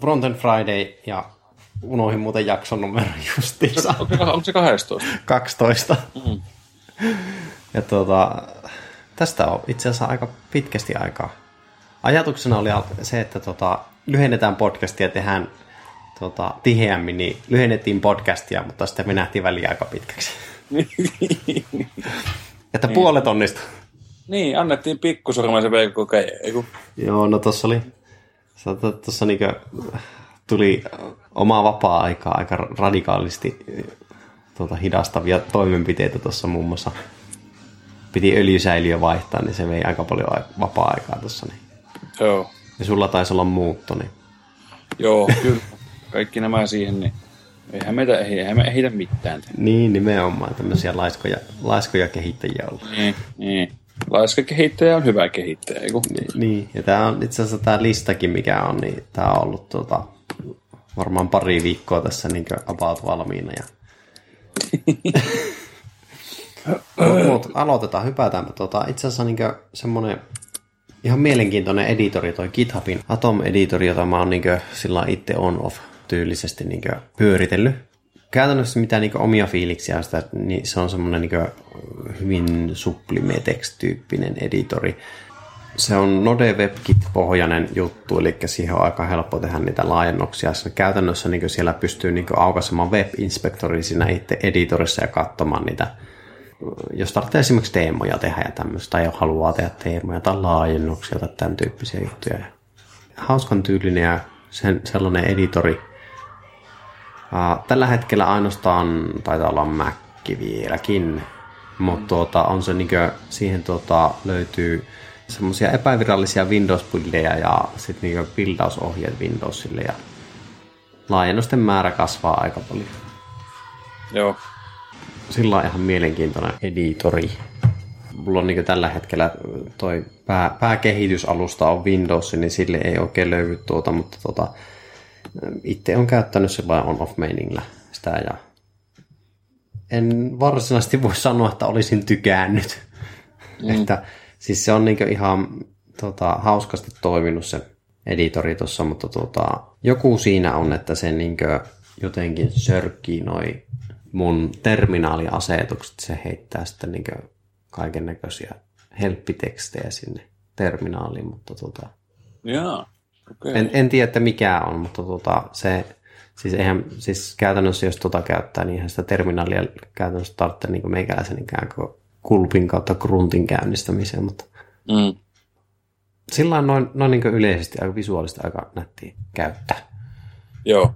Fronten Friday ja unohin muuten jakson numero justiinsa. Onko, se 12? 12. Mm. Ja tuota, tästä on itse asiassa aika pitkästi aikaa. Ajatuksena oli se, että tuota, lyhennetään podcastia ja tehdään tuota, tiheämmin, niin lyhennettiin podcastia, mutta sitten me nähtiin väliin aika pitkäksi. että niin. puolet onnistui. Niin, annettiin pikkusormaisen VKK. Joo, no tossa oli, tuossa niinku tuli omaa vapaa-aikaa aika radikaalisti tuota, hidastavia toimenpiteitä tuossa muun muassa. Piti öljysäiliö vaihtaa, niin se vei aika paljon vapaa-aikaa tuossa. Niin. Joo. Ja sulla taisi olla muutto, niin... Joo, kyllä. Kaikki nämä siihen, niin eihän, meitä, eihän me ehitä mitään. Tehdä. Niin, nimenomaan tämmöisiä laiskoja, laiskoja kehittäjiä olla. Niin, niin. Laiska kehittäjä on hyvä kehittäjä. Kun... Niin, niin, ja tämä on itse asiassa tämä listakin, mikä on, niin tämä on ollut tuota, varmaan pari viikkoa tässä niin about valmiina. Ja... Mut, aloitetaan, hypätään. Tuota, itse asiassa niin semmoinen ihan mielenkiintoinen editori, toi GitHubin Atom-editori, jota mä oon niin sillä itse on-off tyylisesti niin pyöritellyt. Käytännössä mitä niin omia fiiliksiä sitä, niin se on semmoinen niin hyvin sublimetex-tyyppinen editori. Se on Node WebKit-pohjainen juttu, eli siihen on aika helppo tehdä niitä laajennuksia. Se käytännössä niin siellä pystyy niin aukaisemaan web-inspektori siinä itse editorissa ja katsomaan niitä jos tarvitsee esimerkiksi teemoja tehdä ja tämmöistä, tai haluaa tehdä teemoja tai laajennuksia tai tämän tyyppisiä juttuja. Hauskan tyylinen ja sen, sellainen editori. Tällä hetkellä ainoastaan taitaa olla Mac vieläkin, mutta tuota, on se niinkö, siihen tuota, löytyy semmoisia epävirallisia Windows-buildeja ja sitten niinkö buildausohjeet Windowsille ja laajennusten määrä kasvaa aika paljon. Joo, sillä on ihan mielenkiintoinen editori. Mulla on niin tällä hetkellä toi pää, pääkehitysalusta on Windows, niin sille ei oikein löydy tuota, mutta tuota, itse on käyttänyt sillä on-off meiningillä sitä ja en varsinaisesti voi sanoa, että olisin tykännyt. Mm. että siis se on niin ihan tota, hauskasti toiminut se editori tuossa, mutta tota, joku siinä on, että se niin jotenkin sörkkii noin mun terminaaliasetukset, se heittää sitten niin kaiken näköisiä helppitekstejä sinne terminaaliin, mutta tota, Jaa, okay. en, en tiedä, että mikä on, mutta tota, se, siis, eihän, siis käytännössä jos tota käyttää, niin eihän sitä terminaalia käytännössä tarvitse niin meikäläisen ikään kuin kulpin kautta gruntin käynnistämiseen, mutta mm. sillä on noin, noin niin yleisesti aika visuaalisesti aika nätti käyttää. Joo.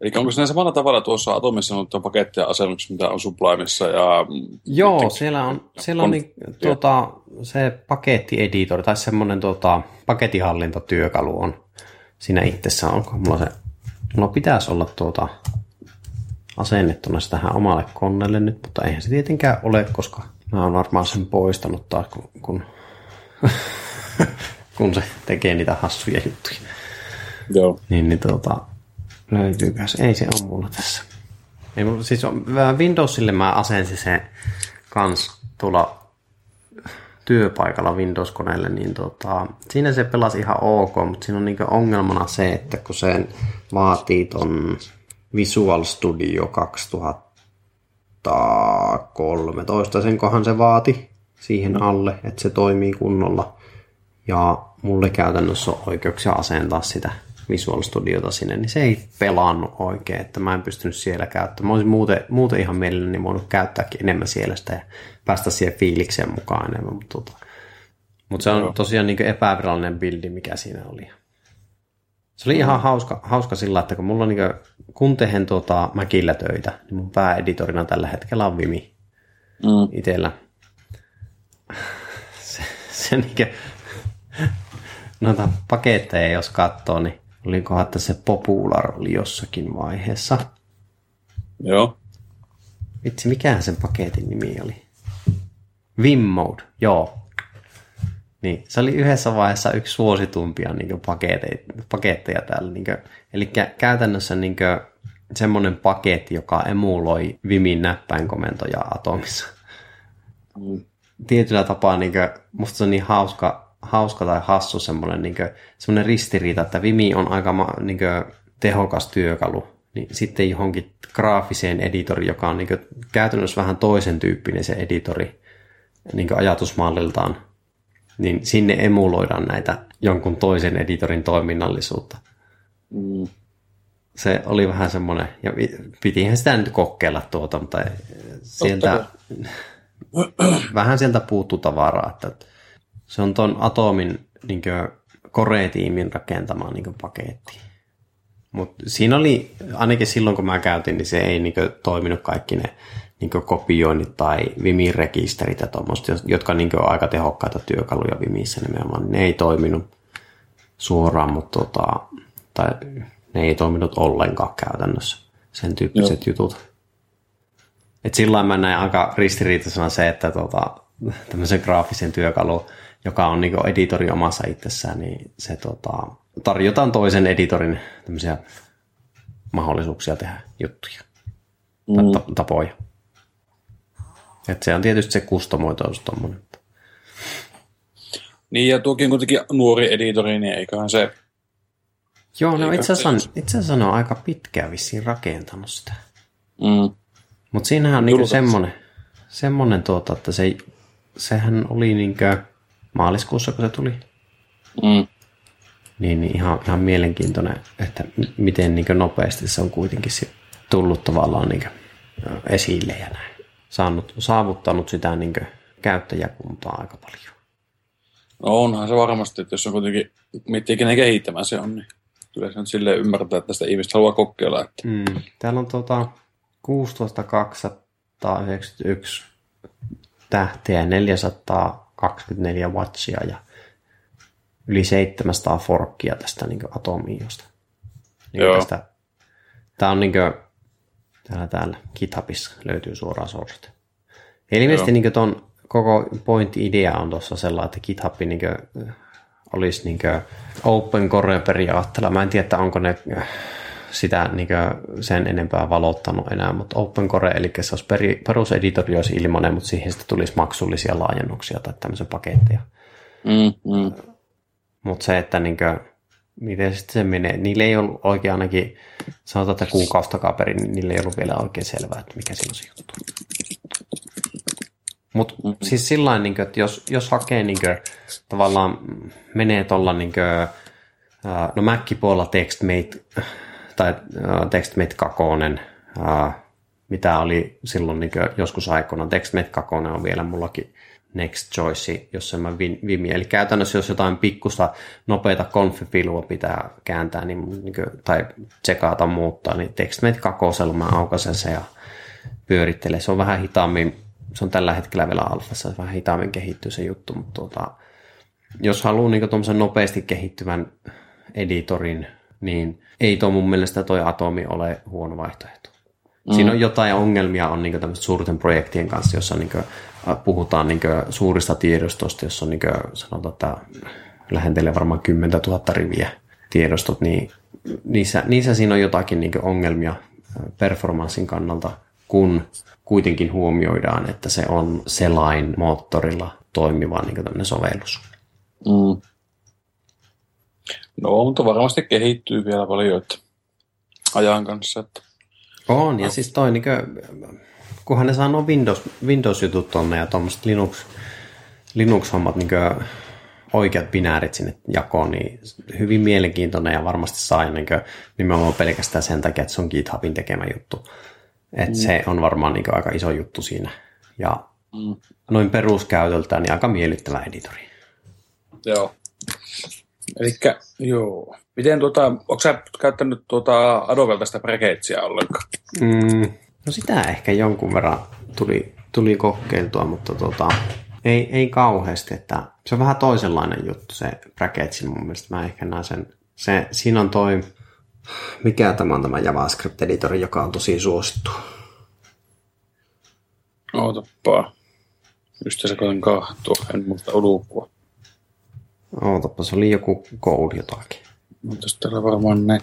Eli onko se samalla tavalla tuossa Atomissa on paketteja asennuksia, mitä on Sublimessa? Ja Joo, miten, siellä on, siellä on niin, tuota, se pakettieditor tai semmoinen tuota, pakettihallintatyökalu on siinä itsessä. Onko mulla se, mulla pitäisi olla tuota, asennettuna se tähän omalle koneelle nyt, mutta eihän se tietenkään ole, koska mä oon varmaan sen poistanut taas, kun, kun, kun se tekee niitä hassuja juttuja. Joo. Niin, niin tuota, Löytyykäs? Ei se ole mulla tässä. Ei, mulla, siis on, Windowsille mä asensin se kans tulla työpaikalla Windows-koneelle, niin tota, siinä se pelasi ihan ok, mutta siinä on niinku ongelmana se, että kun se vaatii ton Visual Studio 2013, sen kohan se vaati siihen alle, että se toimii kunnolla. Ja mulle käytännössä on oikeuksia asentaa sitä Visual Studiota sinne, niin se ei pelannut oikein, että mä en pystynyt siellä käyttämään. Mä olisin muuten, muuten ihan mielelläni voinut käyttääkin enemmän siellä sitä ja päästä siihen fiilikseen mukaan enemmän, mutta, tota, mutta se on tosiaan niin epävirallinen bildi, mikä siinä oli. Se oli mm. ihan hauska, hauska sillä, että kun mulla on niin kuin, kun tehen tuota Mäkillä töitä, niin mun pääeditorina tällä hetkellä on Vimi mm. itsellä. Se, se niin kuin, noita paketteja, jos katsoo, niin Olikohan, että se Popular oli jossakin vaiheessa. Joo. Vitsi, mikähän sen paketin nimi oli? Vim Mode, joo. Niin, se oli yhdessä vaiheessa yksi suositumpia niin paketteja, paketteja täällä. Niin kuin, eli käytännössä niin kuin, semmoinen paketti, joka emuloi Vimin näppäinkomentoja Atomissa. Mm. Tietyllä tapaa niin kuin, musta se on niin hauska hauska tai hassu semmoinen, niin kuin, semmoinen ristiriita, että Vimi on aika niin kuin, tehokas työkalu, niin sitten johonkin graafiseen editoriin, joka on niin kuin, käytännössä vähän toisen tyyppinen se editori niin kuin ajatusmalliltaan, niin sinne emuloidaan näitä jonkun toisen editorin toiminnallisuutta. Mm. Se oli vähän semmoinen, ja pitihän sitä nyt kokeilla tuota, mutta sieltä, vähän sieltä puuttuu tavaraa, että se on tuon Atomin niin Core-tiimin rakentama niin paketti. Mutta siinä oli, ainakin silloin kun mä käytin, niin se ei niin kuin, toiminut kaikki ne niin kopioinnit tai Vimin rekisterit ja tuommoista, jotka niin on aika tehokkaita työkaluja Vimissä nimenomaan. Ne ei toiminut suoraan, mutta tota, tai ne ei toiminut ollenkaan käytännössä, sen tyyppiset Joo. jutut. Et sillä mä näin aika ristiriitaisena se, että tota, tämmöisen graafisen työkalu, joka on niin editori omassa itsessään, niin se tota, tarjotaan toisen editorin tämmöisiä mahdollisuuksia tehdä juttuja, mm. tapoja. Et se on tietysti se kustomoitaus tuommoinen. Niin, ja tuokin kuitenkin nuori editori, niin eiköhän se... Joo, no itse asiassa, itse asiassa on aika pitkään vissiin rakentanut sitä. Mm. Mutta siinähän on niinku semmoinen, semmoinen tuota, että se, sehän oli niinkö maaliskuussa, kun se tuli. Mm. Niin, niin ihan, ihan mielenkiintoinen, että miten niinkö nopeasti se on kuitenkin tullut tavallaan niinkö esille ja näin saanut, saavuttanut sitä niin käyttäjäkuntaa aika paljon. No onhan se varmasti, että jos on kuitenkin, miettii kenen kehittämään se on, niin kyllä se nyt silleen ymmärtää, että sitä ihmistä haluaa kokeilla. Että... Mm. Täällä on tuota 16291 tähteä, 424 watchia ja yli 700 forkkia tästä niin atomiosta. Niin Joo. Tästä, tämä on niin kuin, Täällä, täällä GitHubissa löytyy suoraan source. Eli ilmeisesti niin tuon koko point-idea on tuossa sellainen, että GitHub niin kuin, olisi niin open core periaatteella. Mä en tiedä, että onko ne sitä niin sen enempää valottanut enää, mutta Open Core, eli se olisi peri, peruseditori olisi ilmainen, mutta siihen sitten tulisi maksullisia laajennuksia tai tämmöisiä paketteja. Mm, mm. Mutta se, että niin kuin, miten sitten se menee. Niille ei ollut oikein ainakin, sanotaan, että kuukausi takaperin, niin niille ei ollut vielä oikein selvää, että mikä siinä on se juttu. Mutta mm-hmm. siis sillä niin että jos, jos hakee niin kuin, tavallaan menee tuolla niin kuin, no Mac-puolella TextMate tai TextMate 2, mitä oli silloin niin joskus aikoina. TextMate 2 on vielä mullakin next choice, jos mä vimi. Eli käytännössä jos jotain pikkusta nopeita konfipilua pitää kääntää niin, niin kuin, tai tsekata muuttaa, niin TextMate kakosella mä aukasen se ja pyörittelen. Se on vähän hitaammin, se on tällä hetkellä vielä alfassa, vähän hitaammin kehittyy se juttu, mutta tuota, jos haluaa niin nopeasti kehittyvän editorin, niin ei tuo mun mielestä toi Atomi ole huono vaihtoehto. Mm. Siinä on jotain ongelmia on niin suurten projektien kanssa, jossa niin kuin, puhutaan niin suurista tiedostosta, jossa on niin kuin, sanotaan, että lähentelee varmaan 10 000 riviä tiedostot, niin niissä, niissä siinä on jotakin niin ongelmia performanssin kannalta, kun kuitenkin huomioidaan, että se on selain moottorilla toimiva niin sovellus. Mm. No, mutta varmasti kehittyy vielä paljon että ajan kanssa. Että... On, ja siis toi niin kuin, kunhan ne saa nuo Windows, Windows-jutut tonne ja tuommoiset Linux, Linux-hommat niin oikeat binäärit sinne jakoon, niin hyvin mielenkiintoinen ja varmasti saa niin nimenomaan pelkästään sen takia, että se on GitHubin tekemä juttu. Et mm. Se on varmaan niin aika iso juttu siinä. Ja mm. noin peruskäytöltään niin aika miellyttävä editori. Joo. Eli joo. Miten tuota, onko sä käyttänyt tuota Adovelta sitä Precatsia ollenkaan? Mm, No sitä ehkä jonkun verran tuli, tuli kokeiltua, mutta tota, ei, ei kauheasti. Että se on vähän toisenlainen juttu se Bracketsin mun mielestä. Mä ehkä näen sen. Se, siinä on toi, mikä tämä on tämä JavaScript-editori, joka on tosi suosittu. Ootappa. Just se koen kahtua, en muista ulkoa. Ootappa, se oli joku code jotakin. Mutta täällä varmaan ne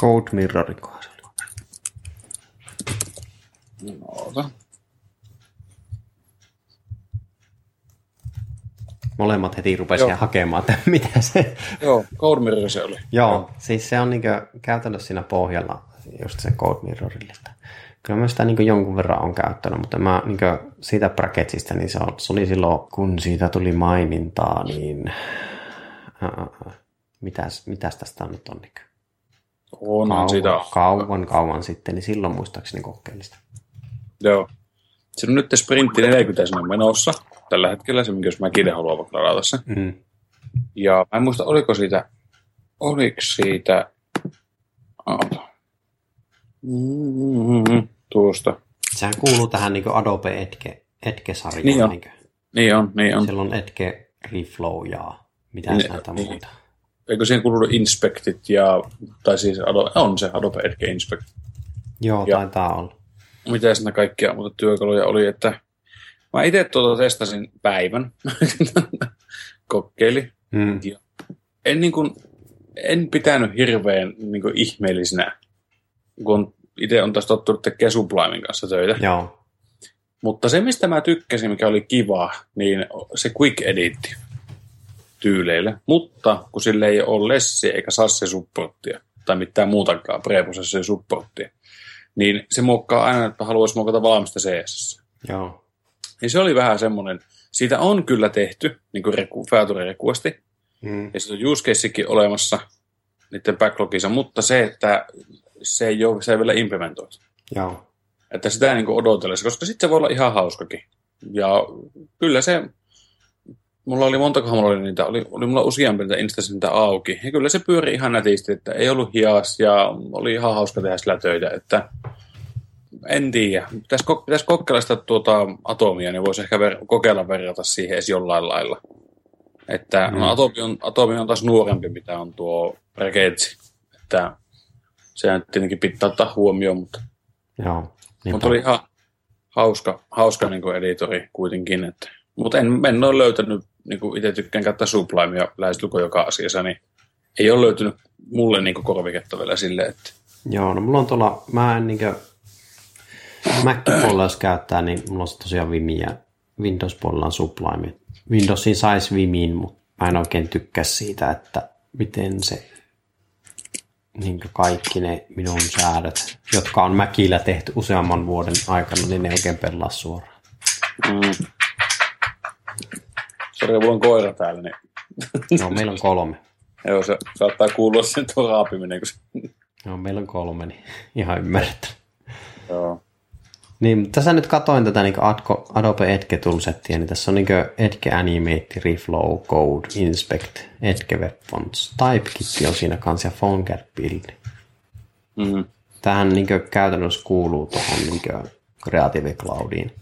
Code Mirrorin kohdalla. Noota. molemmat heti rupesi hakemaan, että mitä se... Joo, Code Mirror se oli. Joo, Joo. siis se on niin käytännössä siinä pohjalla just se Code Mirrorille. Kyllä mä sitä niin jonkun verran on käyttänyt, mutta mä niin siitä bracketsista, niin se, oli silloin, kun siitä tuli mainintaa, niin uh, mitäs, mitäs tästä nyt on? Niin on kauan, sitä. Kauan, kauan sitten, niin silloin muistaakseni kokeilista. Joo. Se on nyt sprintti 40 sinne menossa tällä hetkellä, se minkä jos mäkin haluan ladata sen. Mm. Ja mä en muista, oliko siitä, oliko siitä, mm-hmm, tuosta. Sehän kuuluu tähän niin Adobe Edge, Edge-sarjaan. Niin on. Niin, niin on, niin on. Siellä on Edge Reflow ja mitä niin, näitä niin. muuta. Eikö siihen kuulu Inspectit ja, tai siis Adobe, on se Adobe Edge Inspect. Joo, ja, taitaa olla. Mitä siinä kaikkia muuta työkaluja oli, että Mä itse tuota testasin päivän, kokeili. Mm. Ja en, niin kuin, en pitänyt hirveän niin kuin, ihmeellisenä, kun itse on taas tottunut tekemään Sublimin kanssa töitä. Joo. Mutta se, mistä mä tykkäsin, mikä oli kiva, niin se quick editti tyyleille. Mutta kun sille ei ole lessi eikä saa se supporttia tai mitään muutakaan preprosessin supporttia, niin se muokkaa aina, että haluaisi muokata valmista CS. Joo. Niin se oli vähän semmoinen, siitä on kyllä tehty, niin kuin reku, Feature Requesti, mm. ja se on use olemassa niiden backlogissa, mutta se, että se ei, ole, se ei vielä implementoitu. Joo. Että sitä niin odotellessa, koska sitten se voi olla ihan hauskakin. Ja kyllä se, mulla oli montakohan mulla oli niitä, oli, oli mulla useampi niitä instanssinta auki. Ja kyllä se pyöri ihan nätisti, että ei ollut hias ja oli ihan hauska tehdä sillä töitä, että en tiedä. Pitäisi, pitäisi kokeilla sitä tuota atomia, niin voisi ehkä ver- kokeilla verrata siihen edes jollain lailla. Että mm. no, atomi, on, atomi on taas nuorempi, mitä on tuo Regetsi. Että se nyt tietenkin pitää ottaa huomioon, mutta, Joo, mutta oli ihan hauska, hauska niin kuin editori kuitenkin. Että, mutta en, en ole löytänyt, niin kuin itse tykkään käyttää Sublimea lähestulko joka asiassa, niin ei ole löytynyt mulle niin kuin korviketta vielä silleen, että Joo, no mulla on tuolla, mä en niin kuin, Mac-puolella jos käyttää, niin mulla on tosiaan Vimi ja Windows-puolella on Sublime. Windowsin saisi Vimin, mutta mä en oikein tykkää siitä, että miten se niin kaikki ne minun säädöt, jotka on Macillä tehty useamman vuoden aikana, niin ne oikein pelaa suoraan. Mm. Sori, mulla on koira täällä. Niin... No, meillä on kolme. Joo, se saattaa kuulua sen tuo raapiminen. Kun se... No, meillä on kolme, niin ihan ymmärrettävä. Joo. Niin, tässä nyt katoin tätä niin Adobe Edge toolsettia, niin tässä on niin Edge Animate, Reflow, Code, Inspect, Edge Web Fonts, TypeKit on siinä kanssa ja PhoneGap Build. Mm-hmm. Tähän niin käytännössä kuuluu tuohon niin Creative Cloudiin.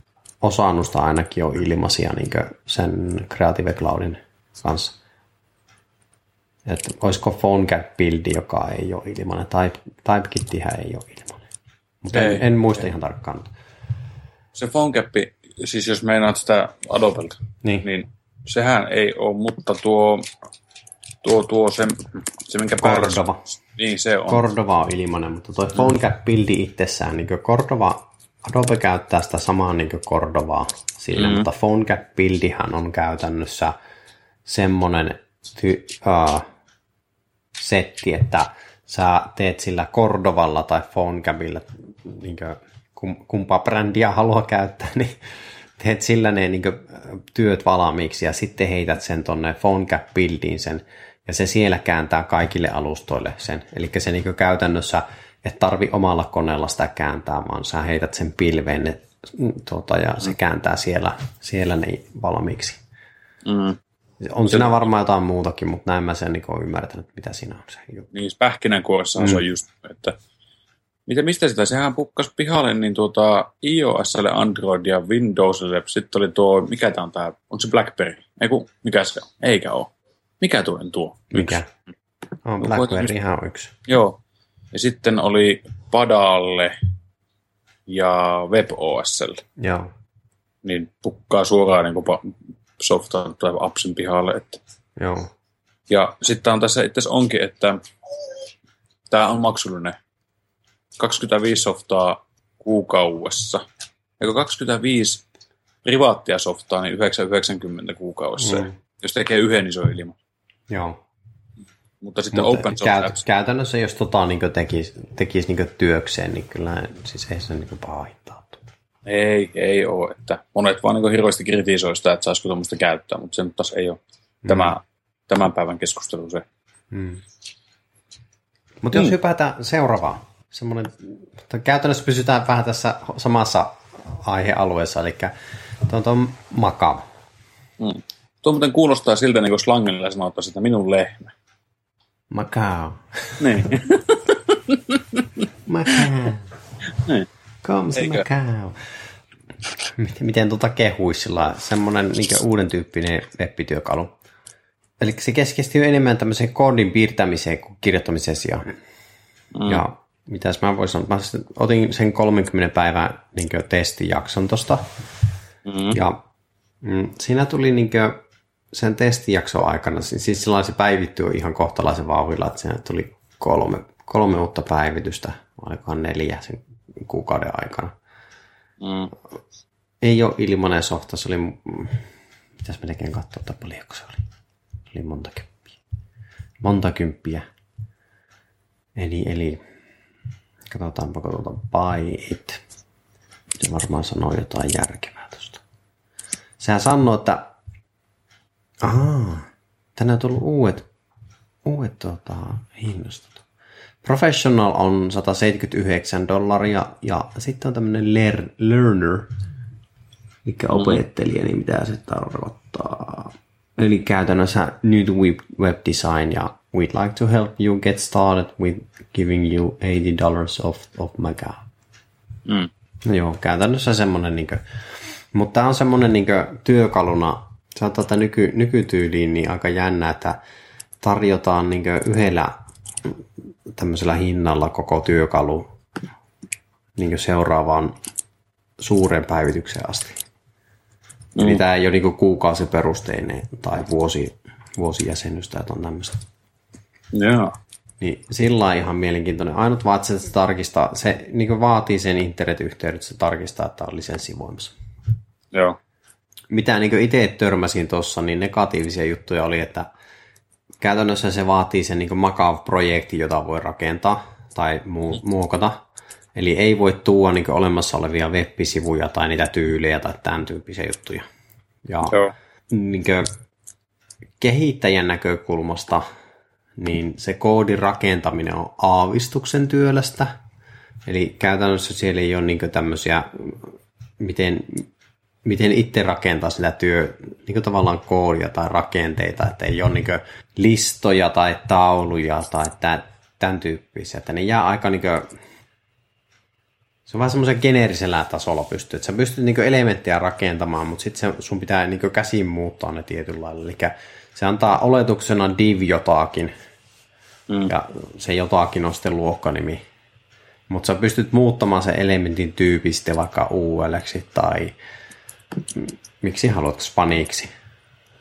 Osa annusta ainakin on ilmaisia niin sen Creative Cloudin kanssa. Että olisiko PhoneGap Build, joka ei ole ilmainen, Type, TypeKittihän ei ole ilmainen. Mutta en, en muista ei. ihan tarkkaan se PhoneGap, siis jos meinaat sitä Adobelta, niin. niin sehän ei ole, mutta tuo, tuo, tuo se, se minkä Cordova. Niin se on. Cordova on ilmainen, mutta tuo PhoneGap buildi itsessään, niin Cordova, Adobe käyttää sitä samaa niin kuin Cordovaa sille, mm. mutta PhoneGap buildihan on käytännössä semmoinen ty, uh, setti, että sä teet sillä Cordovalla tai PhoneGapilla niin kumpaa brändiä haluaa käyttää, niin teet sillä ne niin työt valmiiksi ja sitten heität sen tonne PhoneGap Buildiin sen ja se siellä kääntää kaikille alustoille sen. Eli se niin käytännössä et tarvi omalla koneella sitä kääntää, vaan sä heität sen pilveen ne, tuota, ja se kääntää siellä, siellä ne valmiiksi. Mm. On siinä varmaan jotain muutakin, mutta näin mä sen niin ymmärtänyt, mitä siinä on se juttu. Niin, pähkinänkuoressa mm. se on just, että mitä, mistä sitä? Sehän pukkas pihalle niin tuota iOSlle, Android ja Windowsille. Sitten oli tuo, mikä tämä on tämä, onko se BlackBerry? Ei kun, mikä se on? Eikä ole. Mikä tuo on tuo? Mikä? On BlackBerry ihan yksi. Joo. Ja sitten oli Padalle ja WebOSlle. Joo. Niin pukkaa suoraan niin kuin softan tai appsin pihalle. Että. Joo. Ja sitten on tässä itse onkin, että tämä on maksullinen 25 softaa kuukaudessa. Eikö 25 privaattia softaa, niin 990 kuukaudessa. Mm. jos tekee yhden, niin se on ilman. Joo. Mutta sitten Mutta open source käyt, käytännössä jos tota niin tekisi, tekisi niin työkseen, niin kyllä siis ei se niin paha hittaa. ei, ei ole. Että monet vaan niin hirveästi kritisoi sitä, että saisiko tuommoista käyttää, mutta se nyt taas ei ole tämä, tämän päivän keskustelu se. Mm. Mutta jos Mm. hypätään seuraavaan, semmoinen, käytännössä pysytään vähän tässä samassa aihealueessa, eli tuon, tuon Maka. Mm. Tuo muuten kuulostaa siltä, niin kuin slangilla sanottaisiin, että minun lehmä. Macau. Niin. Macau. niin. Come Eikö? Macau. Miten, miten tuota kehuisi sillä semmoinen niin uuden tyyppinen web-työkalu. Eli se keskittyy enemmän tämmöiseen koodin piirtämiseen kuin kirjoittamisen sijaan. Mm. Ja mitäs mä voisin sanoa, mä otin sen 30 päivän niin testijakson tosta. Mm. Ja mm, siinä tuli niin sen testijakson aikana, siis siis lailla se päivittyy ihan kohtalaisen vauhdilla, että siinä tuli kolme, kolme uutta päivitystä, olikohan neljä sen kuukauden aikana. Mm. Ei ole ilmainen softa, se oli, mitäs mä tekeen katsoa, että paljonko se oli. Se oli monta kymppiä. Monta kymppiä. Eli, eli katsotaanpa tuota buy it. Se varmaan sanoo jotain järkevää tuosta. Sehän sanoo, että Ahaa, tänne on tullut uudet, uudet tota, hinnastot. Professional on 179 dollaria ja sitten on tämmöinen lear- learner, mikä opettelija, niin mitä se tarkoittaa. Eli käytännössä nyt web, web design ja we'd like to help you get started with giving you 80 dollars off of Macau. Mm. No joo, käytännössä semmoinen, niin mutta tämä on semmoinen niin työkaluna, se on tätä nyky, nykytyyliin niin aika jännä, että tarjotaan niin yhdellä tämmöisellä hinnalla koko työkalu niin seuraavaan suuren päivitykseen asti. Mm. Eli tämä ei ole niin kuukausiperusteinen tai vuosi, vuosijäsennystä, että on tämmöistä. Joo. Niin sillä on ihan mielenkiintoinen. Ainut vaan, että se tarkistaa, se niin vaatii sen internetyhteyden, että se tarkistaa, että on lisenssi voimassa. Joo. Mitä niin itse törmäsin tuossa, niin negatiivisia juttuja oli, että käytännössä se vaatii sen niin Makav-projekti, jota voi rakentaa tai muu, muokata. Eli ei voi tuoda niin olemassa olevia web-sivuja tai niitä tyylejä tai tämän tyyppisiä juttuja. Ja Joo. niin kehittäjän näkökulmasta niin se koodin rakentaminen on aavistuksen työlästä. Eli käytännössä siellä ei ole niin tämmöisiä, miten, miten itse rakentaa sitä työ, niin tavallaan koodia tai rakenteita, että ei ole niin listoja tai tauluja tai tämän, tyyppisiä, että ne jää aika niin kuin, se on vähän semmoisen geneerisellä tasolla pystyy, että sä pystyt niin elementtejä rakentamaan, mutta sitten sun pitää niin käsin muuttaa ne tietyllä lailla. Eli se antaa oletuksena div jotakin, mm. ja se jotakin on sitten luokkanimi. Mutta sä pystyt muuttamaan sen elementin tyypin sitten vaikka ul tai miksi haluat spaniksi.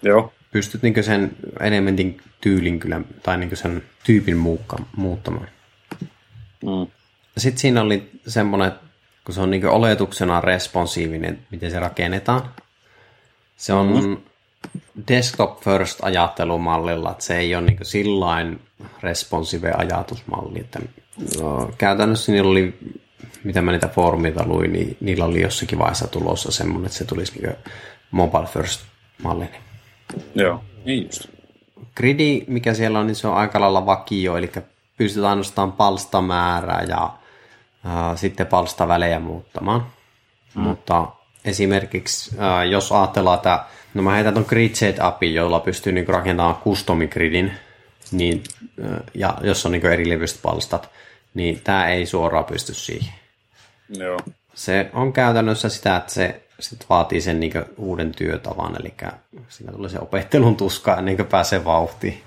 Joo. Pystyt niin sen elementin tyylin kyllä, tai niin sen tyypin muukka, muuttamaan. Mm. Sitten siinä oli semmoinen, kun se on niin oletuksena responsiivinen, miten se rakennetaan. Se on mm. Desktop first ajattelumallilla, että se ei ole niin sillain responsive ajatusmalli. Että, no, käytännössä niillä oli, mitä mä niitä foorumita luin, niin niillä oli jossakin vaiheessa tulossa semmoinen, että se tulisi niin mobile first mallinen. Joo, niin just. Gridi, mikä siellä on, niin se on aika lailla vakio, eli pystyt ainoastaan palstamäärää ja ää, sitten palstavälejä muuttamaan. Mm. Mutta esimerkiksi, ää, jos ajatellaan, että no mä heitän ton gridset api, jolla pystyy niinku rakentamaan custom gridin, niin, ja jos on niinku eri levyistä palstat, niin tämä ei suoraan pysty siihen. Joo. Se on käytännössä sitä, että se sit vaatii sen niin uuden työtavan, eli siinä tulee se opettelun tuska ennen kuin pääsee vauhtiin.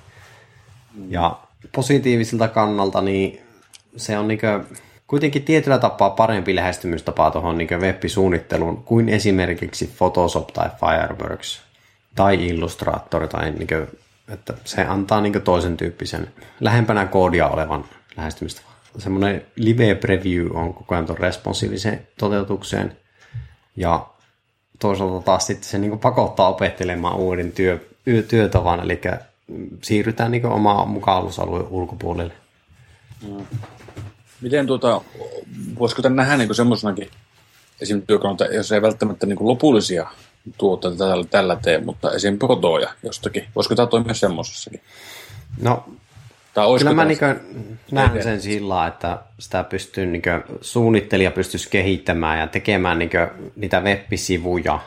Ja positiivisilta kannalta, niin se on niin kuitenkin tietyllä tapaa parempi lähestymystapa tuohon niin web-suunnitteluun kuin esimerkiksi Photoshop tai Fireworks tai Illustrator, tai niin kuin, että se antaa niin toisen tyyppisen lähempänä koodia olevan lähestymistavan. Semmoinen live preview on koko ajan tuon responsiivisen toteutukseen, ja toisaalta taas sitten se niin pakottaa opettelemaan uuden työ, työtavan, eli siirrytään niin omaa mukavuusalueen ulkopuolelle. Mm. Miten tuota, voisiko tämän nähdä niin semmoisenakin esim. työkalunta, jos ei välttämättä niin lopullisia tuotteita tällä, tällä tee, mutta esim. protoja jostakin. Voisiko tämä toimia semmoisessakin? No, tai kyllä mä niin näen sen sillä että sitä pystyy, niin suunnittelija pystyisi kehittämään ja tekemään niin niitä web-sivuja.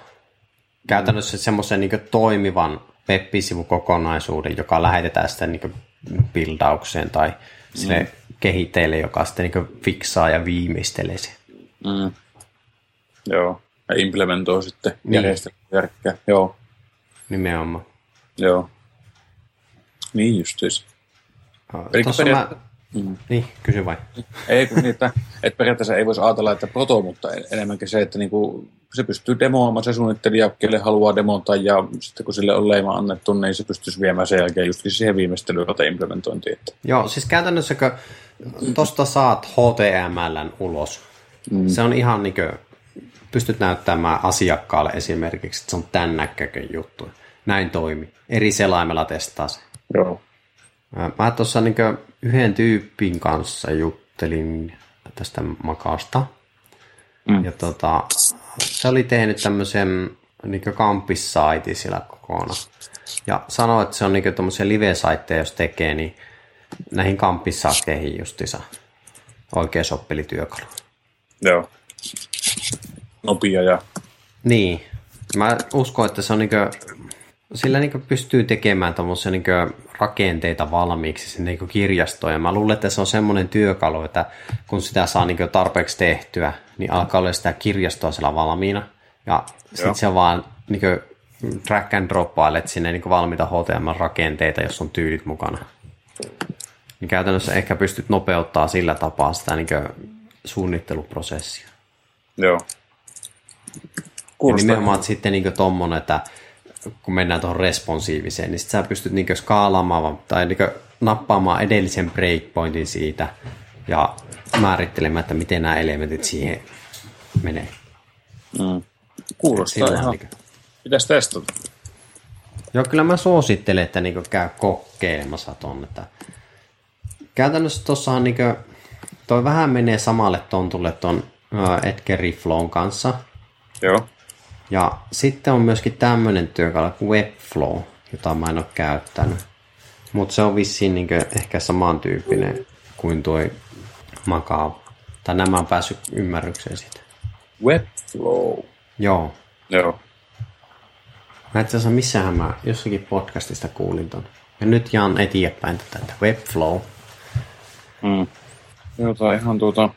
Käytännössä semmoisen niin toimivan web-sivukokonaisuuden, joka lähetetään sitten niin buildaukseen tai sille mm. Kehittäjälle, joka sitten niin fiksaa ja viimeistelee sen. Mm. Joo, ja implementoi sitten niin. järjestelmää. Joo. Nimenomaan. Joo. Niin justiis. Eli periaat... mä... mm. Niin, kysy vai. Ei, kun niitä, että periaatteessa ei voisi ajatella, että proto, mutta enemmänkin se, että niinku, se pystyy demoamaan se suunnittelija, kelle haluaa demonta, ja sitten kun sille on leima annettu, niin se pystyisi viemään sen jälkeen just siihen viimeistelyyn tai implementointiin. Että... Joo, siis käytännössä kun tuosta saat HTML ulos, mm. se on ihan niin kuin, pystyt näyttämään asiakkaalle esimerkiksi, että se on tämän näköinen juttu. Näin toimi. Eri selaimella testaa se. Joo. Mä tuossa niin yhden tyypin kanssa juttelin tästä makasta. Mm. Ja tota, se oli tehnyt tämmöisen niin kampissaitin sillä kokonaan. Ja sanoi, että se on niin tuommoisia live-saitteja, jos tekee, niin näihin kamppissaatteihin justissa oikein soppelityökalu. Joo. Nopia ja... Niin. Mä uskon, että se on niin sillä niin pystyy tekemään tuommoisia niin rakenteita valmiiksi sinne niin kirjastoon. Ja mä luulen, että se on semmoinen työkalu, että kun sitä saa niin tarpeeksi tehtyä, niin alkaa olla sitä kirjastoa siellä valmiina. Ja sitten se vaan niin track and droppailet sinne niin valmiita HTML-rakenteita, jos on tyylit mukana. Niin käytännössä ehkä pystyt nopeuttaa sillä tapaa sitä niin suunnitteluprosessia. Joo. Kuulostaa. Ja nimenomaan sitten niin tommonen, että kun mennään tuohon responsiiviseen, niin sitten sä pystyt niin skaalaamaan tai niin nappaamaan edellisen breakpointin siitä ja määrittelemään, että miten nämä elementit siihen menee. Mm. Kuulostaa ihan. Niin kuin... Pitäisi testata. Joo, kyllä mä suosittelen, että niin käy kokeilemassa tuon. Että käytännössä tuossa on niin kuin, toi vähän menee samalle tontulle tuon Edgeri Flown kanssa. Joo. Ja sitten on myöskin tämmöinen työkalu kuin Webflow, jota mä en ole käyttänyt. Mutta se on vissiin niin ehkä samantyyppinen kuin tuo Macaw. Tai nämä on päässyt ymmärrykseen siitä. Webflow. Joo. Joo. Mä itse asiassa missähän mä jossakin podcastista kuulin ton. Ja nyt jaan eteenpäin tätä Webflow. Mm. Joo, ihan tuota...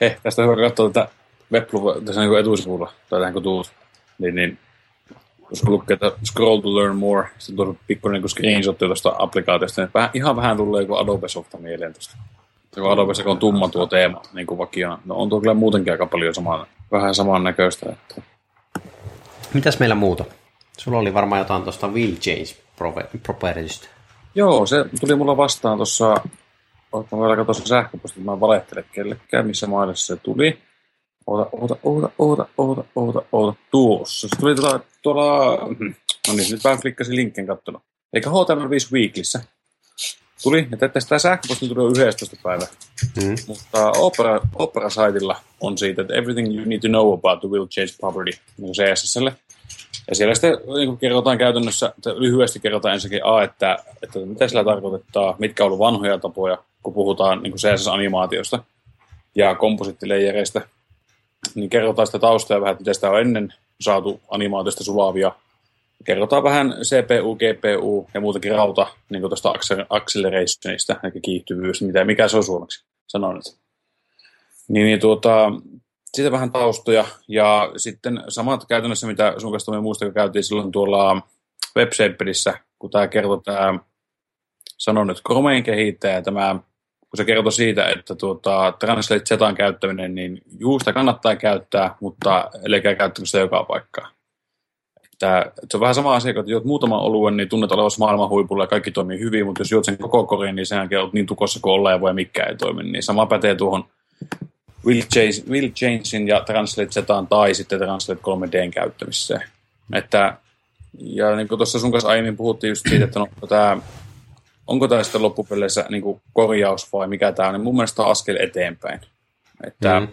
Eh, tästä hyvä katsoa tätä Webflow tässä niin etusivulla, tai tähän kun tuut, niin, niin jos lukee, että scroll to learn more, sitten tuossa pikkuinen niin screenshot tuosta applikaatiosta, niin vähän, ihan vähän tulee joku Adobe Softa mieleen tuosta. Kun Adobe se on tumma tuo teema niin kuin vakiona. No on tuo kyllä muutenkin aika paljon saman, vähän samannäköistä. Että... Mitäs meillä muuta? Sulla oli varmaan jotain tuosta Will Change Propertystä. Joo, se tuli mulla vastaan tuossa, mä vielä tuossa sähköpostia, mä valehtelen kellekään, missä maailmassa se tuli. Oota, oota, oota, oota, oota, oota, oota, tuossa. Se tuli tuolla, tuolla hmm, no niin, nyt vähän klikkasin linkin kattona. Eli HTML5 Weeklissä tuli, että tästä sähköposti tuli 11. päivä. Mm. Mutta Opera, Opera-saitilla on siitä, että everything you need to know about the will change property, niin CSSlle. Ja siellä sitten niin kerrotaan käytännössä, että lyhyesti kerrotaan ensinnäkin A, että, että mitä sillä tarkoittaa, mitkä on ollut vanhoja tapoja, kun puhutaan niin CSS-animaatiosta ja komposittileijereistä, niin kerrotaan sitä taustaa vähän, miten sitä on ennen saatu animaatiosta sulavia. Kerrotaan vähän CPU, GPU ja muutenkin rauta niin tuosta accelerationista, eli kiihtyvyys, mitä, mikä se on suomeksi, sanon nyt. Niin, niin tuota, siitä vähän taustoja ja sitten samat käytännössä, mitä sun kanssa me muista, käytiin silloin tuolla WebShaperissä, kun tämä kertoo tämä, sanon nyt, Chromeen kehittäjä, tämä kun se kertoi siitä, että tuota, Translate Zetan käyttäminen, niin juusta kannattaa käyttää, mutta älkää käyttäkö sitä joka paikkaan. Että, että se on vähän sama asia, kun juot muutaman oluen, niin tunnet olevassa maailman huipulla ja kaikki toimii hyvin, mutta jos juot sen koko korin, niin senhän olet niin tukossa kuin ollaan ja voi mikään ei toimi. Niin sama pätee tuohon Will, Chase, Will Changein ja Translate Zetaan tai sitten Translate 3Dn käyttämiseen. Että, ja niin kuin tuossa sun kanssa aiemmin puhuttiin just siitä, että no, tämä onko tämä sitten loppupeleissä niin kuin korjaus vai mikä tämä on, niin mun mielestä on askel eteenpäin. Että mm.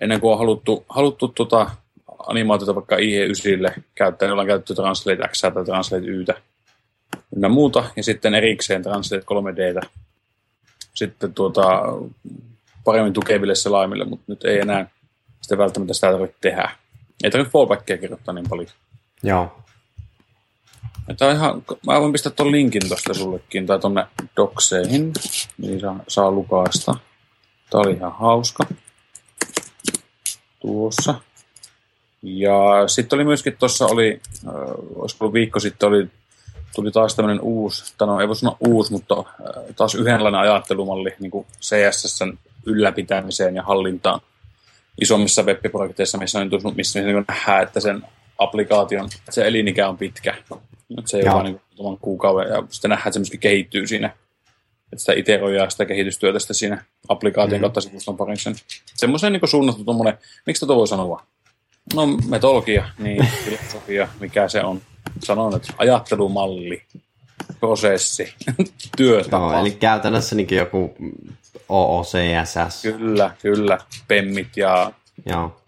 ennen kuin on haluttu, haluttu tota animaatiota vaikka IE9 käyttää, niin ollaan käytetty Translate X tai Translate Ytä ynnä muuta, ja sitten erikseen Translate 3Dtä sitten tuota, paremmin tukeville selaimille, mutta nyt ei enää sitten välttämättä sitä tarvitse tehdä. Ei tarvitse fallbackia kirjoittaa niin paljon. Joo. Tämä on ihan, mä voin pistää tuon linkin tuosta sullekin, tai tuonne dokseihin, niin saa, saa lukaista. Tämä oli ihan hauska. Tuossa. Ja sitten oli myöskin tuossa oli, äh, olisiko ollut viikko sitten, oli, tuli taas tämmöinen uusi, tai no ei voi sanoa uusi, mutta äh, taas yhdenlainen ajattelumalli niin kuin CSSn ylläpitämiseen ja hallintaan isommissa web-projekteissa, missä, on, missä niin nähdään, että sen applikaation, että se elinikä on pitkä. Että se ei ole vain niin kuukauden, ja sitten nähdään, että se myöskin kehittyy siinä. Että sitä iteroidaan sitä kehitystyötä sitä siinä applikaation mm. kautta sivuston parissa. Semmoisen niin suunnattu tuommoinen, miksi tuota voi sanoa? No metodologia, niin filosofia, mikä se on. Sanon, että ajattelumalli, prosessi, työtapa. No, eli käytännössä niin joku OOCSS. Kyllä, kyllä. Pemmit ja Joo.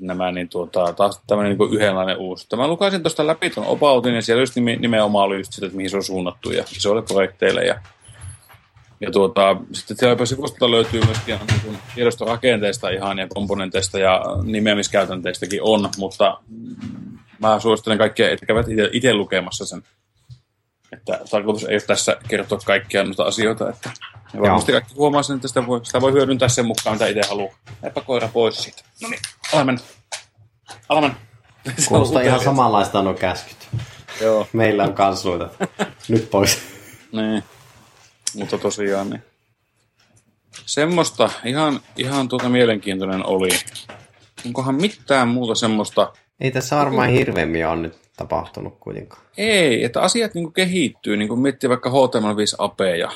Nämä, niin tuota, taas tämmöinen niin yhdenlainen uusi. Mä lukaisin tuosta läpi tuon opautin, ja siellä just nimenomaan oli just sitä, että mihin se on suunnattu ja isoille projekteille. Ja, ja tuota, sitten siellä sivustolta löytyy myöskin niin tiedostorakenteista ihan ja komponenteista ja nimeämiskäytänteistäkin on, mutta mä suosittelen kaikkia, että kävät itse lukemassa sen. Että tarkoitus ei ole tässä kertoa kaikkia noita asioita, että ja varmasti Joo. kaikki huomaa sen, että sitä voi, sitä voi hyödyntää sen mukaan, mitä itse haluaa. Eipä koira pois siitä. No niin, ala mennä. Ala mennä. Kuulostaa ihan samanlaista nuo käskyt. Joo. Meillä on kans noita. Nyt pois. niin. Mutta tosiaan, niin. Semmoista ihan, ihan tuota mielenkiintoinen oli. Onkohan mitään muuta semmoista... Ei tässä varmaan hirveämmin on nyt tapahtunut kuitenkaan. Ei, että asiat niin kehittyy, niin kuin miettii vaikka HTML5 apeja,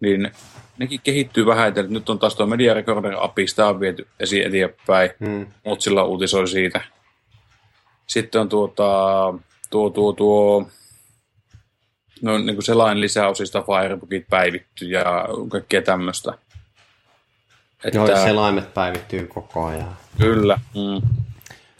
niin nekin kehittyy vähän, että nyt on taas tuo Media Recorder API, sitä on viety esiin eteenpäin, hmm. Motsilla uutisoi siitä. Sitten on tuota, tuo, tuo, tuo no, niin kuin selain lisäosista Firebookit päivitty ja kaikkea tämmöistä. Että, Joo, selaimet päivittyy koko ajan. Kyllä. Mm.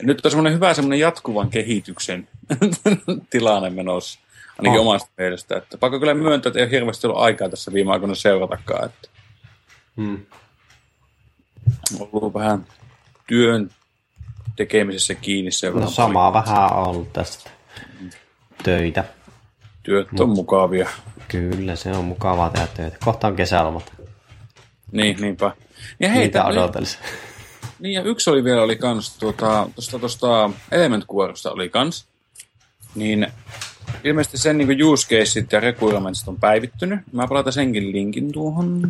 nyt on semmoinen hyvä semmoinen jatkuvan kehityksen tilanne menossa. Ainakin oh. omasta mielestä. Että pakko kyllä myöntää, että ei ole hirveästi ollut aikaa tässä viime aikoina seuratakaan. Että hmm. On ollut vähän työn tekemisessä kiinni se No samaa paljon. vähän on ollut tästä töitä. Työt on Mut, mukavia. Kyllä, se on mukavaa tehdä töitä. Kohta on kesälomat. Niin, niinpä. Ja hei, Niitä odotelisi. Niin, ja yksi oli vielä oli kans, tuota, tuosta, tuosta element oli kans. Niin ilmeisesti sen niin use caseit ja requirementsit on päivittynyt. Mä palautan senkin linkin tuohon.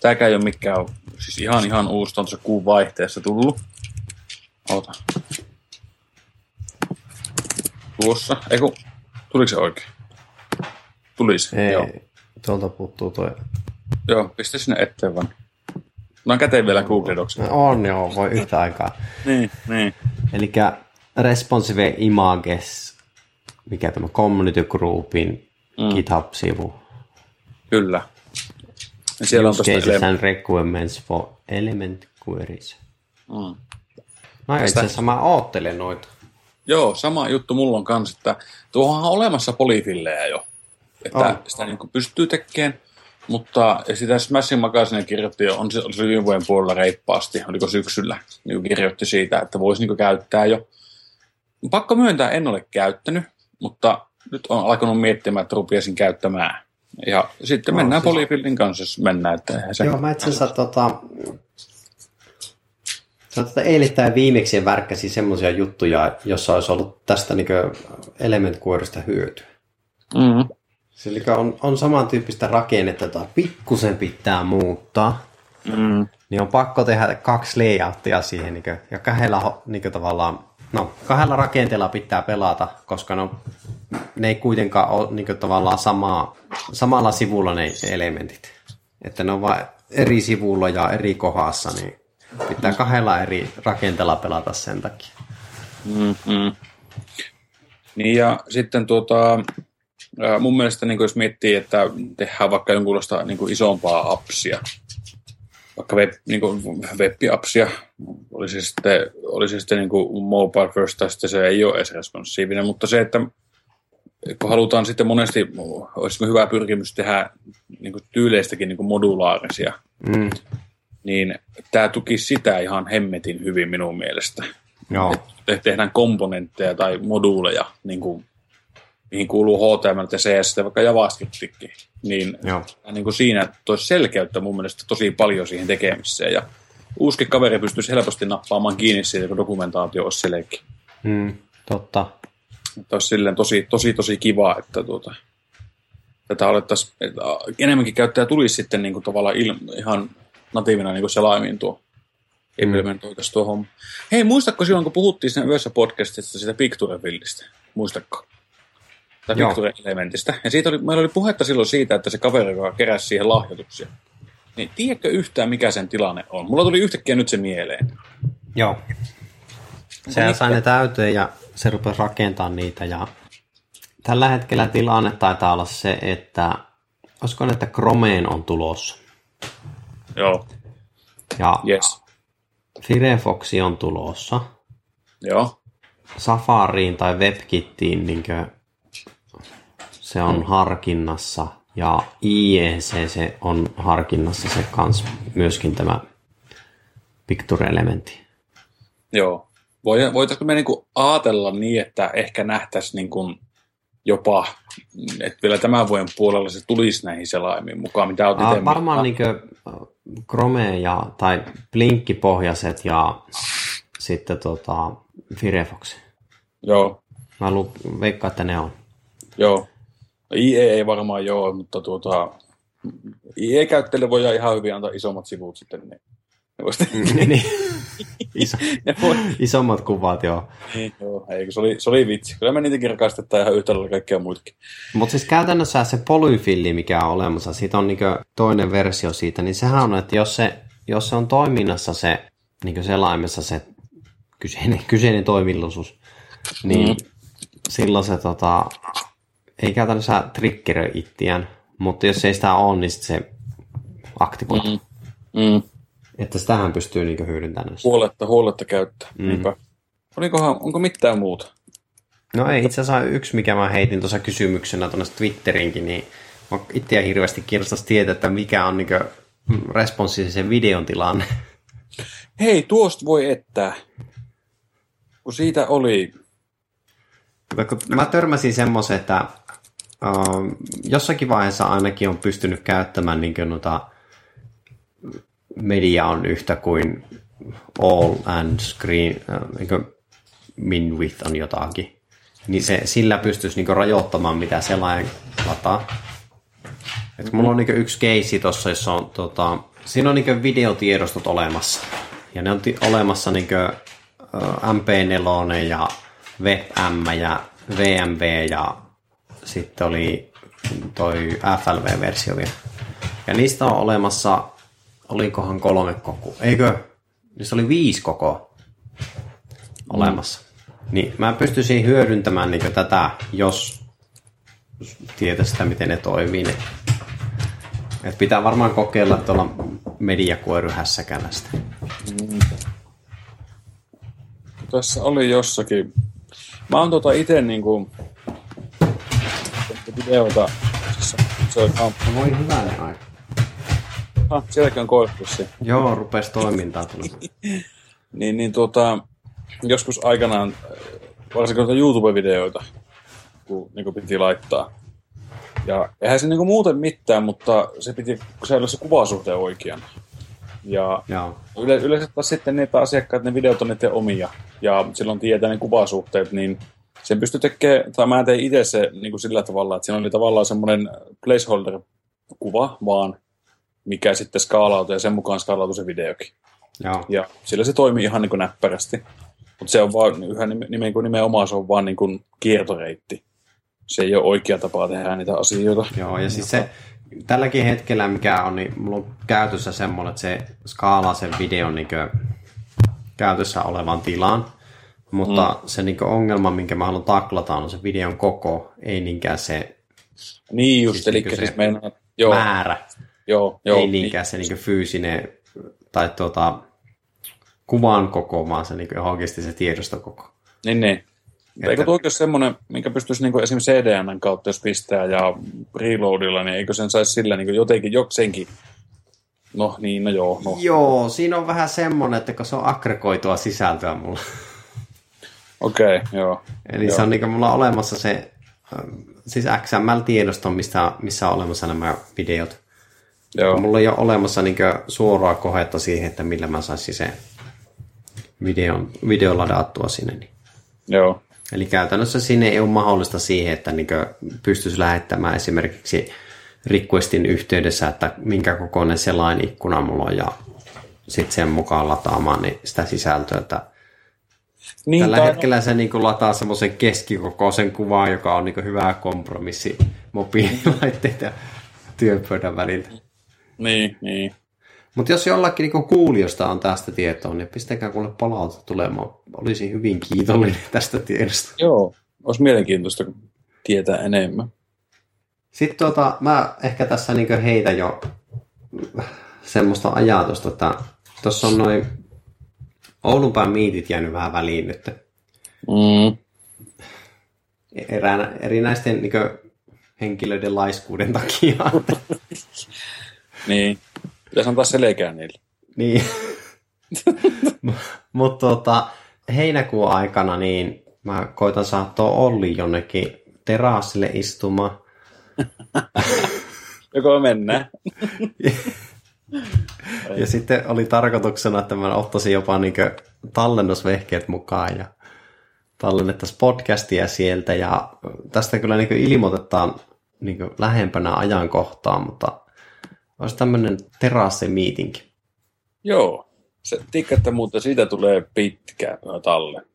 Tääkään ei ole mikään, siis ihan ihan uusi, on tuossa kuun vaihteessa tullut. Ota. Tuossa. Eiku, tuliko se oikein? Tuli se, ei, joo. Tuolta puuttuu toi. Joo, pistä sinne eteen vaan. Mä oon käteen vielä Google Docs. On joo, voi yhtä aikaa. niin, niin. Eli responsive images mikä tämä Community Groupin mm. GitHub-sivu. Kyllä. Ja siellä Use on cases and requirements for element queries. Mm. No itse asiassa mä oottelen noita. Joo, sama juttu mulla on kanssa, että tuohon on olemassa polifillejä jo. Että oh. sitä niin pystyy tekemään, mutta sitä Smashin Magazine kirjoitti jo, on se viime vuoden puolella reippaasti, oliko syksyllä, niin kirjoitti siitä, että voisi niin käyttää jo. Pakko myöntää, en ole käyttänyt, mutta nyt on alkanut miettimään, että rupiaisin käyttämään. Ja sitten no, mennään siis... Polyfieldin kanssa, jos mennään. Että se... Joo, mä itse asiassa tota, Tota, eilittäin viimeksi värkkäsi semmoisia juttuja, jossa olisi ollut tästä niin element hyötyä. Mm-hmm. Eli on, on samantyyppistä rakennetta, jota pikkusen pitää muuttaa. Mm. Niin on pakko tehdä kaksi layouttia siihen. Niin kuin, ja kahdella niin kuin, tavallaan No, kahdella rakenteella pitää pelata, koska no, ne ei kuitenkaan ole niin kuin, tavallaan samaa, samalla sivulla ne elementit. Että ne on vain eri sivulla ja eri kohdassa, niin pitää kahdella eri rakenteella pelata sen takia. Mm-hmm. Niin ja sitten tuota, mun mielestä niin jos miettii, että tehdään vaikka jonkunlaista niin kuin isompaa appsia, vaikka web, niin kuin web-appsia, oli se sitten, oli se sitten niin kuin mobile first, tai sitten se ei ole edes responsiivinen, mutta se, että kun halutaan sitten monesti, olisi hyvä pyrkimys tehdä niin kuin tyyleistäkin niin kuin modulaarisia, mm. niin tämä tuki sitä ihan hemmetin hyvin minun mielestä. Joo. Että tehdään komponentteja tai moduuleja, niin kuin, mihin kuuluu HTML ja CS ja vaikka JavaScriptkin, niin, Joo. niin kuin siinä toisi selkeyttä mun mielestä tosi paljon siihen tekemiseen. Ja uusi kaveri pystyisi helposti nappaamaan kiinni siitä, kun dokumentaatio olisi selkeä. Mm, totta. Että olisi silleen tosi, tosi, tosi kiva, että tuota, tätä alettaisiin, että enemmänkin käyttäjä tulisi sitten niin kuin tavallaan il, ihan natiivina niin kuin selaimin tuo implementoitaisiin tuo homma. Hei, muistatko silloin, kun puhuttiin siinä yhdessä podcastista sitä Picture-villistä? Muistatko? Tai Picture-elementistä. Ja siitä oli, meillä oli puhetta silloin siitä, että se kaveri, joka keräsi siihen lahjoituksia. Niin tiedätkö yhtään, mikä sen tilanne on? Mulla tuli yhtäkkiä nyt se mieleen. Joo. Sehän sai ne täyteen ja se rupesi rakentamaan niitä. Ja tällä hetkellä tilanne taitaa olla se, että olisiko että Chromeen on tulossa. Joo. Ja yes. Firefoxi on tulossa. Joo. Safariin tai WebKittiin niin se on harkinnassa. Ja IEC se on harkinnassa se kans myöskin tämä Picture-elementti. Joo. Voitaisiinko me niinku ajatella niin, että ehkä nähtäisiin niinku jopa, että vielä tämän vuoden puolella se tulisi näihin selaimiin mukaan, mitä olet itse Varmaan niin Chrome ja, tai Blinkki-pohjaiset ja sitten tota, Firefox. Joo. Mä lu, veikkaan, että ne on. Joo. IE ei varmaan joo, mutta tuota, IE-käyttäjille voi ihan hyvin antaa isommat sivut sitten. Niin niin, niin. Iso, isommat kuvat, joo. Niin, joo, eikö, se, oli, se oli vitsi. Kyllä me niitäkin rakastetaan ihan yhtä lailla kaikkea muitakin. Mutta siis käytännössä se polyfilli, mikä on olemassa, siitä on niin toinen versio siitä, niin sehän on, että jos se, jos se on toiminnassa se niin selaimessa se kyseinen, kyseinen toimillisuus, niin mm. silloin se tota, ei käytännössä triggeröi ittiään, mutta jos ei sitä ole, niin se aktivoi. Mm. Mm. Että sitähän pystyy niinku hyödyntämään. Huoletta, huoletta käyttää. Mm. Niinpä. Olikohan, onko mitään muuta? No ei, itse asiassa yksi, mikä mä heitin tuossa kysymyksenä tuonne Twitterinkin, niin itseä hirveästi kiinnostaisi tietää, että mikä on niin responsiivisen videon tilanne. Hei, tuosta voi ettää. Kun siitä oli... Mä törmäsin semmoisen, että uh, jossakin vaiheessa ainakin on pystynyt käyttämään niin noita media on yhtä kuin all and screen, äh, min width on jotakin, niin se, sillä pystyisi niin rajoittamaan, mitä sellainen lataa. Et mulla on niin yksi keissi tuossa, jossa on, tota, siinä on niin videotiedostot olemassa. Ja ne on t- olemassa niin kuin, MP4 ja WebM ja VMV ja sitten oli toi FLV-versio vielä. Ja niistä on olemassa olikohan kolme koko, eikö? Niissä oli viisi koko olemassa. Mm. Niin mä pystyisin hyödyntämään niin tätä, jos tietää sitä, miten ne toimii. Niin. Et pitää varmaan kokeilla tuolla mediakuoryhässäkänä sitä. Mm. Tässä oli jossakin. Mä oon tota itse niinku videota. Se on Voi hyvänä aika. Ah, sielläkin on koippussi. Joo, rupesi toimintaa tulla. niin, niin tuota, joskus aikanaan, varsinkin YouTube-videoita, kun niin kuin piti laittaa. Ja eihän se niin kuin muuten mitään, mutta se piti säilyä se kuvasuhde oikean. Ja yle, yleensä taas sitten niitä asiakkaat, ne videot on niiden omia. Ja silloin tietää ne kuvasuhteet, niin sen pystyy tekemään, tai mä tein itse se niin kuin sillä tavalla, että siinä oli tavallaan semmoinen placeholder-kuva vaan, mikä sitten skaalautui ja sen mukaan skaalautui se videokin. Joo. Ja sillä se toimii ihan niin kuin näppärästi. Mutta se on vaan yhä nimen kuin nimenomaan se on vaan niin kuin kiertoreitti. Se ei ole oikea tapa tehdä niitä asioita. Joo, ja siis se tälläkin hetkellä mikä on, niin mulla on käytössä semmoinen, että se skaalaa sen videon niin käytössä olevan tilaan. Mutta mm. se niin ongelma, minkä mä haluan taklata, on se videon koko, ei niinkään se... Niin just, siis, eli niin siis meinaa, joo. määrä. Joo, joo, ei niinkään niin. se niin fyysinen tai tuota, kuvan koko, vaan se niin oikeasti se tiedostokoko. Niin, niin. Että... Eikö tuo semmoinen, minkä pystyisi niin esimerkiksi CDN kautta, jos pistää ja preloadilla, niin eikö sen saisi sillä niin jotenkin jokseenkin No niin, no joo. No. Joo, siinä on vähän semmoinen, että kun se on aggregoitua sisältöä mulla. Okei, okay, joo. Eli joo. se on niin mulla olemassa se, ähm, siis XML-tiedosto, missä, missä on olemassa nämä videot. Joo. Mulla ei ole olemassa niin suoraa kohetta siihen, että millä mä saisin sen videon, video ladattua sinne. Niin. Joo. Eli käytännössä sinne ei ole mahdollista siihen, että niin pystyisi lähettämään esimerkiksi requestin yhteydessä, että minkä kokoinen selain ikkuna mulla on ja sitten sen mukaan lataamaan niin sitä sisältöä. Että niin, tällä tai... hetkellä se niin lataa semmoisen keskikokoisen kuvaa, joka on niin hyvä kompromissi mobiililaitteiden ja työpöydän välillä. Niin, niin. Mutta jos jollakin niin kuulijoista on tästä tietoa, niin pistäkää kuule palautetta tulemaan. Olisin hyvin kiitollinen tästä tiedosta. Joo, olisi mielenkiintoista tietää enemmän. Sitten tuota, mä ehkä tässä niin heitä jo semmoista ajatusta, että tuossa on noin Oulunpään miitit jäänyt vähän väliin nyt. Mm. Erään, erinäisten niin henkilöiden laiskuuden takia. niin. Pitäisi antaa selkeä niille. Niin. Mutta tota, heinäkuun aikana niin mä koitan saattaa Olli jonnekin terassille istumaan. Joko mennään. Ja sitten oli tarkoituksena, että mä ottaisin jopa niin tallennusvehkeet mukaan ja tallennettaisiin podcastia sieltä ja tästä kyllä niin ilmoitetaan niin lähempänä ajankohtaa, mutta olisi tämmöinen terassimiitinki. Joo, se tikkatta, mutta siitä tulee pitkä tallenne.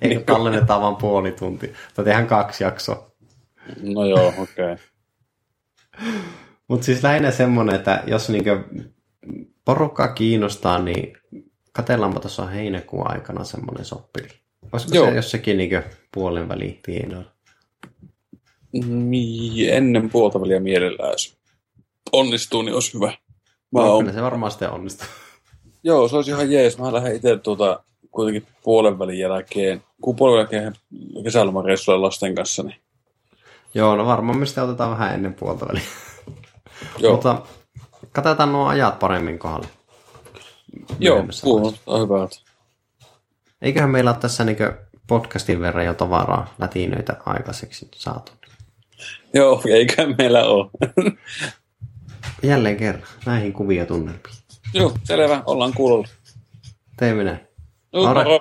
Ei niin tallennetaan vain puoli tuntia. Tai tehdään kaksi jaksoa. No joo, okei. Okay. Mutta siis lähinnä semmoinen, että jos niinku porukkaa kiinnostaa, niin katellaanpa tuossa heinäkuun aikana semmoinen soppili. Olisiko joo. se jossakin niinku puolen väliin tienoilla? Ennen puolta väliä mielellään, jos onnistuu, niin olisi hyvä. Mä no, on... se varmaan sitten onnistuu. Joo, se olisi ihan jees. Mä lähden itse tuota, kuitenkin puolen välin jälkeen, kun puolen jälkeen kesälomareissuille lasten kanssa, niin Joo, no varmaan me sitä otetaan vähän ennen puolta väliä. Joo. Mutta katsotaan nuo ajat paremmin kohdalle. Joo, kuulostaa hyvältä. Eiköhän meillä ole tässä niin podcastin verran jo tavaraa lätinöitä aikaiseksi saatu. Joo, eiköhän meillä ole. Jälleen kerran, näihin kuvia tunnelmiin. Joo, selvä, ollaan kuulolla. Teemme näin. Moro.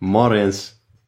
Morjens.